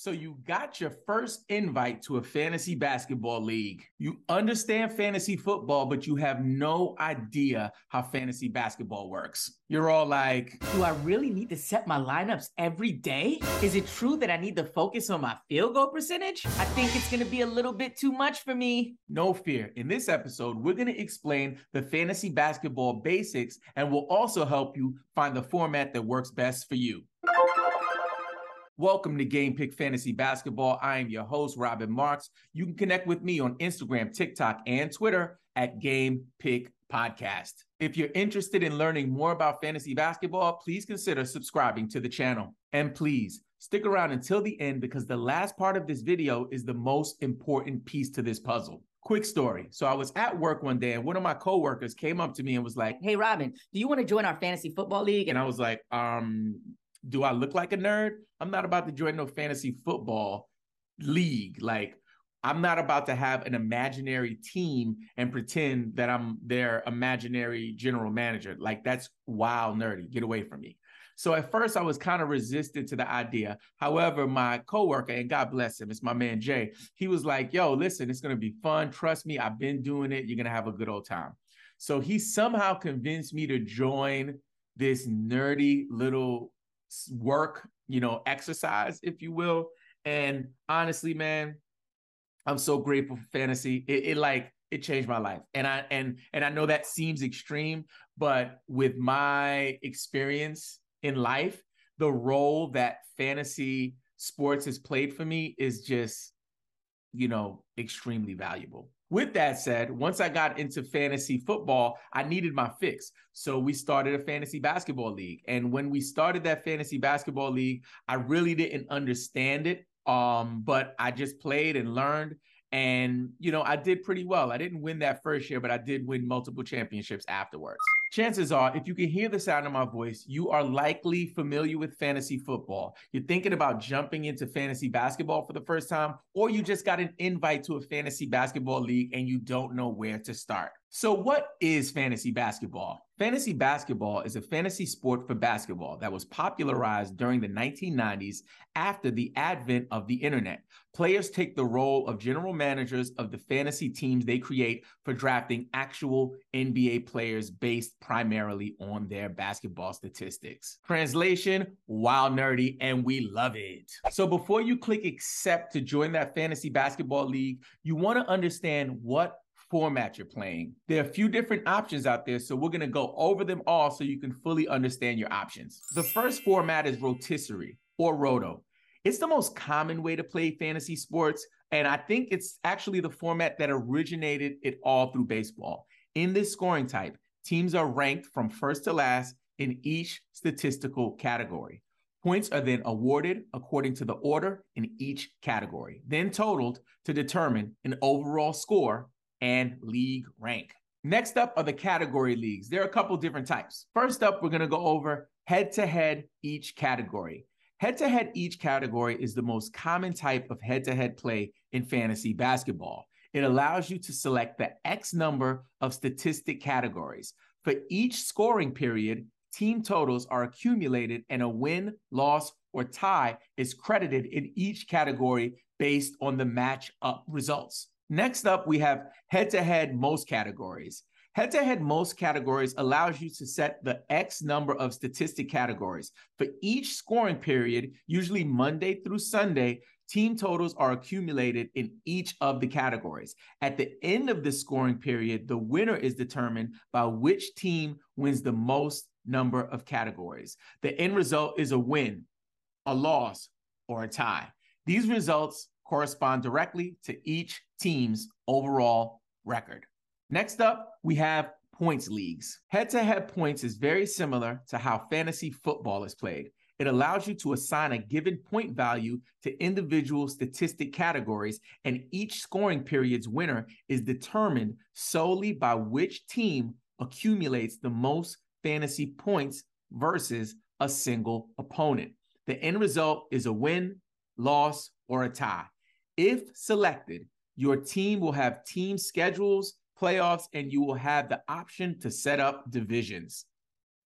So you got your first invite to a fantasy basketball league. You understand fantasy football, but you have no idea how fantasy basketball works. You're all like, Do I really need to set my lineups every day? Is it true that I need to focus on my field goal percentage? I think it's going to be a little bit too much for me. no fear. In this episode, we're going to explain the fantasy basketball basics and we'll also help you find the format that works best for you. Welcome to Game Pick Fantasy Basketball. I am your host, Robin Marks. You can connect with me on Instagram, TikTok, and Twitter at Game Pick Podcast. If you're interested in learning more about fantasy basketball, please consider subscribing to the channel. And please stick around until the end because the last part of this video is the most important piece to this puzzle. Quick story. So I was at work one day and one of my coworkers came up to me and was like, Hey, Robin, do you want to join our fantasy football league? and I was like, um, do I look like a nerd? I'm not about to join no fantasy football league. Like, I'm not about to have an imaginary team and pretend that I'm their imaginary general manager. Like, that's wild nerdy. Get away from me. So at first, I was kind of resistant to the idea. However, my coworker, and God bless him, it's my man Jay. He was like, "Yo, listen, it's gonna be fun. Trust me, I've been doing it. You're gonna have a good old time." So he somehow convinced me to join this nerdy little work, you know, exercise, if you will. And honestly, man, I'm so grateful for fantasy. It, it like it changed my life. And I and and I know that seems extreme, but with my experience in life, the role that fantasy sports has played for me is just, you know, extremely valuable. With that said, once I got into fantasy football, I needed my fix. So we started a fantasy basketball league. And when we started that fantasy basketball league, I really didn't understand it. Um, but I just played and learned. And, you know, I did pretty well. I didn't win that first year, but I did win multiple championships afterwards. Chances are, if you can hear the sound of my voice, you are likely familiar with fantasy football. You're thinking about jumping into fantasy basketball for the first time, or you just got an invite to a fantasy basketball league and you don't know where to start. So, what is fantasy basketball? Fantasy basketball is a fantasy sport for basketball that was popularized during the 1990s after the advent of the internet. Players take the role of general managers of the fantasy teams they create for drafting actual NBA players based primarily on their basketball statistics. Translation, wild nerdy, and we love it. So before you click accept to join that fantasy basketball league, you want to understand what format you're playing. There are a few different options out there, so we're going to go over them all so you can fully understand your options. The first format is rotisserie or roto. It's the most common way to play fantasy sports, and I think it's actually the format that originated it all through baseball. In this scoring type, teams are ranked from first to last in each statistical category. Points are then awarded according to the order in each category, then totaled to determine an overall score and league rank. Next up are the category leagues. There are a couple different types. First up, we're going to go over head to head each category. Head to head each category is the most common type of head to head play in fantasy basketball. It allows you to select the X number of statistic categories. For each scoring period, team totals are accumulated and a win, loss, or tie is credited in each category based on the match up results. Next up, we have head to head most categories. Head to head most categories allows you to set the X number of statistic categories. For each scoring period, usually Monday through Sunday, team totals are accumulated in each of the categories. At the end of the scoring period, the winner is determined by which team wins the most number of categories. The end result is a win, a loss, or a tie. These results correspond directly to each team's overall record. Next up, we have points leagues. Head to head points is very similar to how fantasy football is played. It allows you to assign a given point value to individual statistic categories, and each scoring period's winner is determined solely by which team accumulates the most fantasy points versus a single opponent. The end result is a win, loss, or a tie. If selected, your team will have team schedules, playoffs, and you will have the option to set up divisions.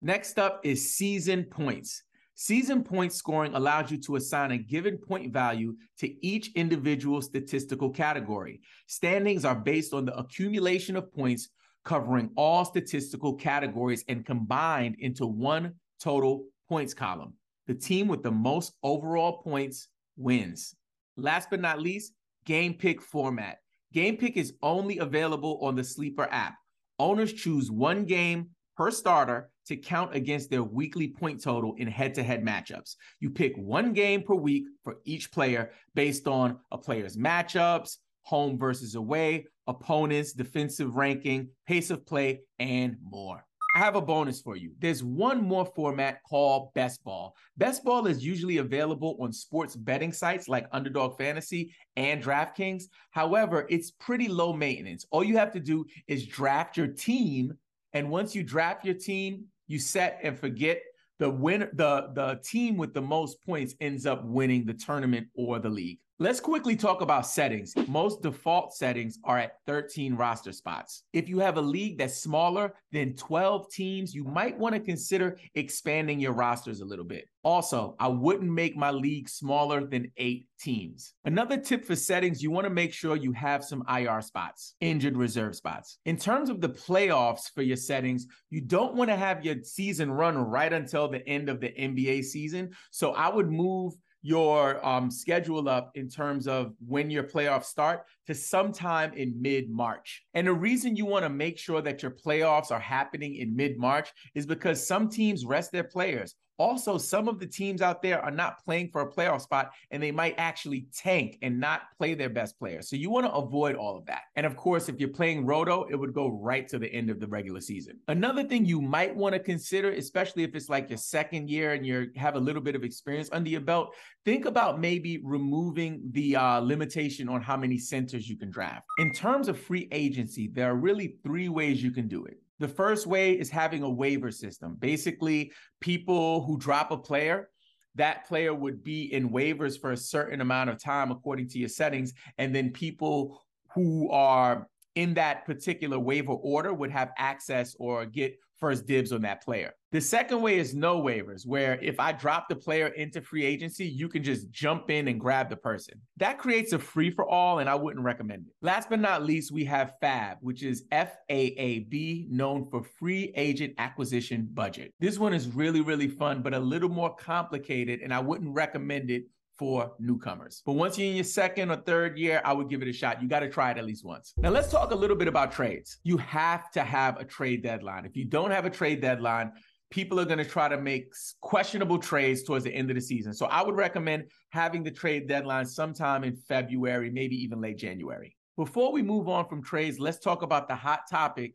Next up is season points. Season point scoring allows you to assign a given point value to each individual statistical category. Standings are based on the accumulation of points covering all statistical categories and combined into one total points column. The team with the most overall points wins. Last but not least, game pick format. Game pick is only available on the Sleeper app. Owners choose one game per starter to count against their weekly point total in head to head matchups. You pick one game per week for each player based on a player's matchups, home versus away, opponents, defensive ranking, pace of play, and more. I have a bonus for you. There's one more format called Best Ball. Best Ball is usually available on sports betting sites like Underdog Fantasy and DraftKings. However, it's pretty low maintenance. All you have to do is draft your team. And once you draft your team, you set and forget the winner the the team with the most points ends up winning the tournament or the league Let's quickly talk about settings. Most default settings are at 13 roster spots. If you have a league that's smaller than 12 teams, you might want to consider expanding your rosters a little bit. Also, I wouldn't make my league smaller than eight teams. Another tip for settings, you want to make sure you have some IR spots, injured reserve spots. In terms of the playoffs for your settings, you don't want to have your season run right until the end of the NBA season. So I would move your um, schedule up in terms of when your playoffs start to sometime in mid March. And the reason you want to make sure that your playoffs are happening in mid March is because some teams rest their players. Also, some of the teams out there are not playing for a playoff spot and they might actually tank and not play their best player. So you want to avoid all of that. And of course, if you're playing Roto, it would go right to the end of the regular season. Another thing you might want to consider, especially if it's like your second year and you have a little bit of experience under your belt, think about maybe removing the uh, limitation on how many centers you can draft. In terms of free agency, there are really three ways you can do it. The first way is having a waiver system. Basically, people who drop a player, that player would be in waivers for a certain amount of time according to your settings. And then people who are in that particular waiver order would have access or get first dibs on that player. The second way is no waivers, where if I drop the player into free agency, you can just jump in and grab the person. That creates a free for all, and I wouldn't recommend it. Last but not least, we have FAB, which is F A A B, known for free agent acquisition budget. This one is really, really fun, but a little more complicated, and I wouldn't recommend it for newcomers. But once you're in your second or third year, I would give it a shot. You got to try it at least once. Now, let's talk a little bit about trades. You have to have a trade deadline. If you don't have a trade deadline, people are going to try to make questionable trades towards the end of the season. So I would recommend having the trade deadline sometime in February, maybe even late January. Before we move on from trades, let's talk about the hot topic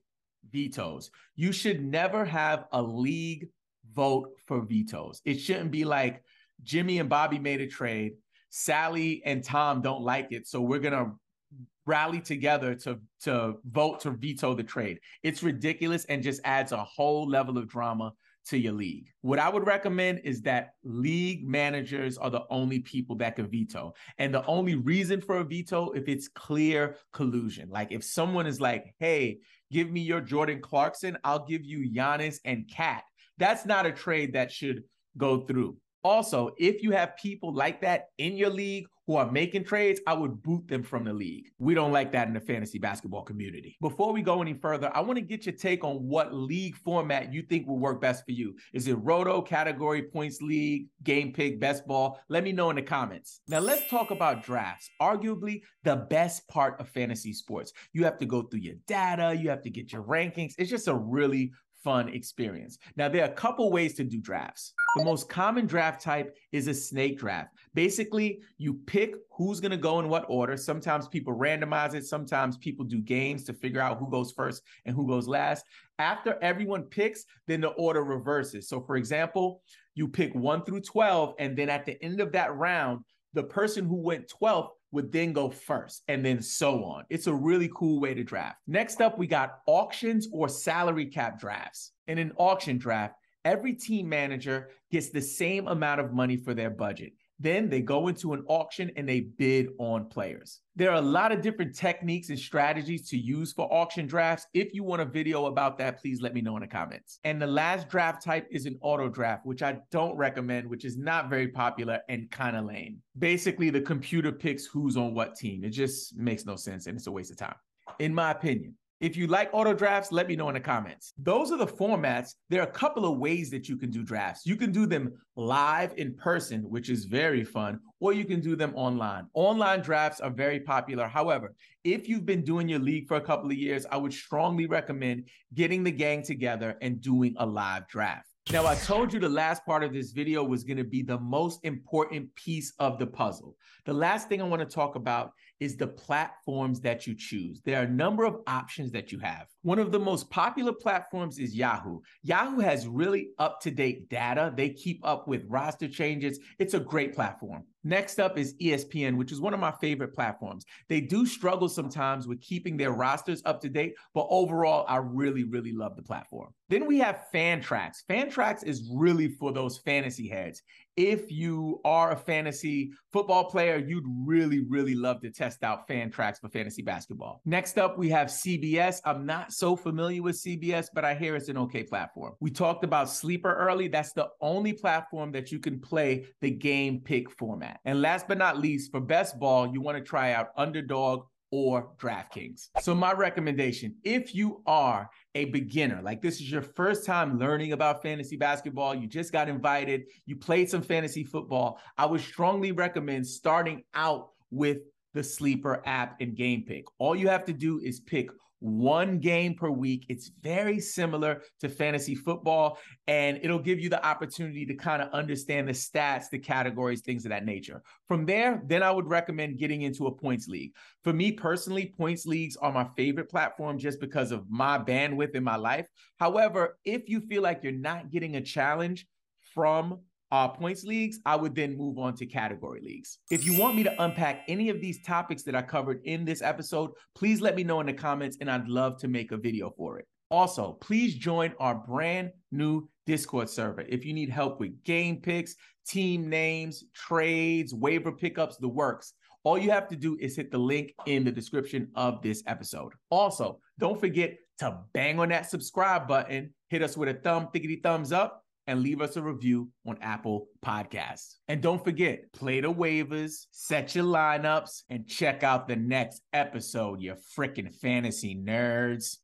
vetoes. You should never have a league vote for vetoes. It shouldn't be like, Jimmy and Bobby made a trade. Sally and Tom don't like it, so we're gonna rally together to to vote to veto the trade. It's ridiculous and just adds a whole level of drama to your league. What I would recommend is that league managers are the only people that can veto. And the only reason for a veto if it's clear collusion. Like if someone is like, "Hey, give me your Jordan Clarkson, I'll give you Giannis and KAT." That's not a trade that should go through. Also, if you have people like that in your league who are making trades, I would boot them from the league. We don't like that in the fantasy basketball community. Before we go any further, I want to get your take on what league format you think will work best for you. Is it Roto, category, points league, game pick, best ball? Let me know in the comments. Now, let's talk about drafts, arguably the best part of fantasy sports. You have to go through your data, you have to get your rankings. It's just a really fun experience. Now, there are a couple ways to do drafts. The most common draft type is a snake draft. Basically, you pick who's going to go in what order. Sometimes people randomize it, sometimes people do games to figure out who goes first and who goes last. After everyone picks, then the order reverses. So, for example, you pick 1 through 12, and then at the end of that round, the person who went 12th would then go first and then so on. It's a really cool way to draft. Next up, we got auctions or salary cap drafts. In an auction draft, every team manager gets the same amount of money for their budget. Then they go into an auction and they bid on players. There are a lot of different techniques and strategies to use for auction drafts. If you want a video about that, please let me know in the comments. And the last draft type is an auto draft, which I don't recommend, which is not very popular and kind of lame. Basically, the computer picks who's on what team. It just makes no sense and it's a waste of time, in my opinion. If you like auto drafts, let me know in the comments. Those are the formats. There are a couple of ways that you can do drafts. You can do them live in person, which is very fun, or you can do them online. Online drafts are very popular. However, if you've been doing your league for a couple of years, I would strongly recommend getting the gang together and doing a live draft. Now, I told you the last part of this video was going to be the most important piece of the puzzle. The last thing I want to talk about is the platforms that you choose. There are a number of options that you have. One of the most popular platforms is Yahoo. Yahoo has really up to date data. They keep up with roster changes. It's a great platform. Next up is ESPN, which is one of my favorite platforms. They do struggle sometimes with keeping their rosters up to date, but overall, I really, really love the platform. Then we have Fantrax. Fantrax is really for those fantasy heads. If you are a fantasy football player, you'd really, really love to test out Fantrax for fantasy basketball. Next up, we have CBS. I'm not so familiar with CBS, but I hear it's an okay platform. We talked about Sleeper early. That's the only platform that you can play the game pick format. And last but not least, for best ball, you want to try out Underdog or DraftKings. So, my recommendation if you are a beginner, like this is your first time learning about fantasy basketball, you just got invited, you played some fantasy football, I would strongly recommend starting out with the Sleeper app and Game Pick. All you have to do is pick one game per week. It's very similar to fantasy football, and it'll give you the opportunity to kind of understand the stats, the categories, things of that nature. From there, then I would recommend getting into a points league. For me personally, points leagues are my favorite platform just because of my bandwidth in my life. However, if you feel like you're not getting a challenge from uh, points leagues, I would then move on to category leagues. If you want me to unpack any of these topics that I covered in this episode, please let me know in the comments and I'd love to make a video for it. Also, please join our brand new Discord server if you need help with game picks, team names, trades, waiver pickups, the works. All you have to do is hit the link in the description of this episode. Also, don't forget to bang on that subscribe button, hit us with a thumb, thickety thumbs up, and leave us a review on Apple Podcasts. And don't forget, play the waivers, set your lineups, and check out the next episode, you freaking fantasy nerds.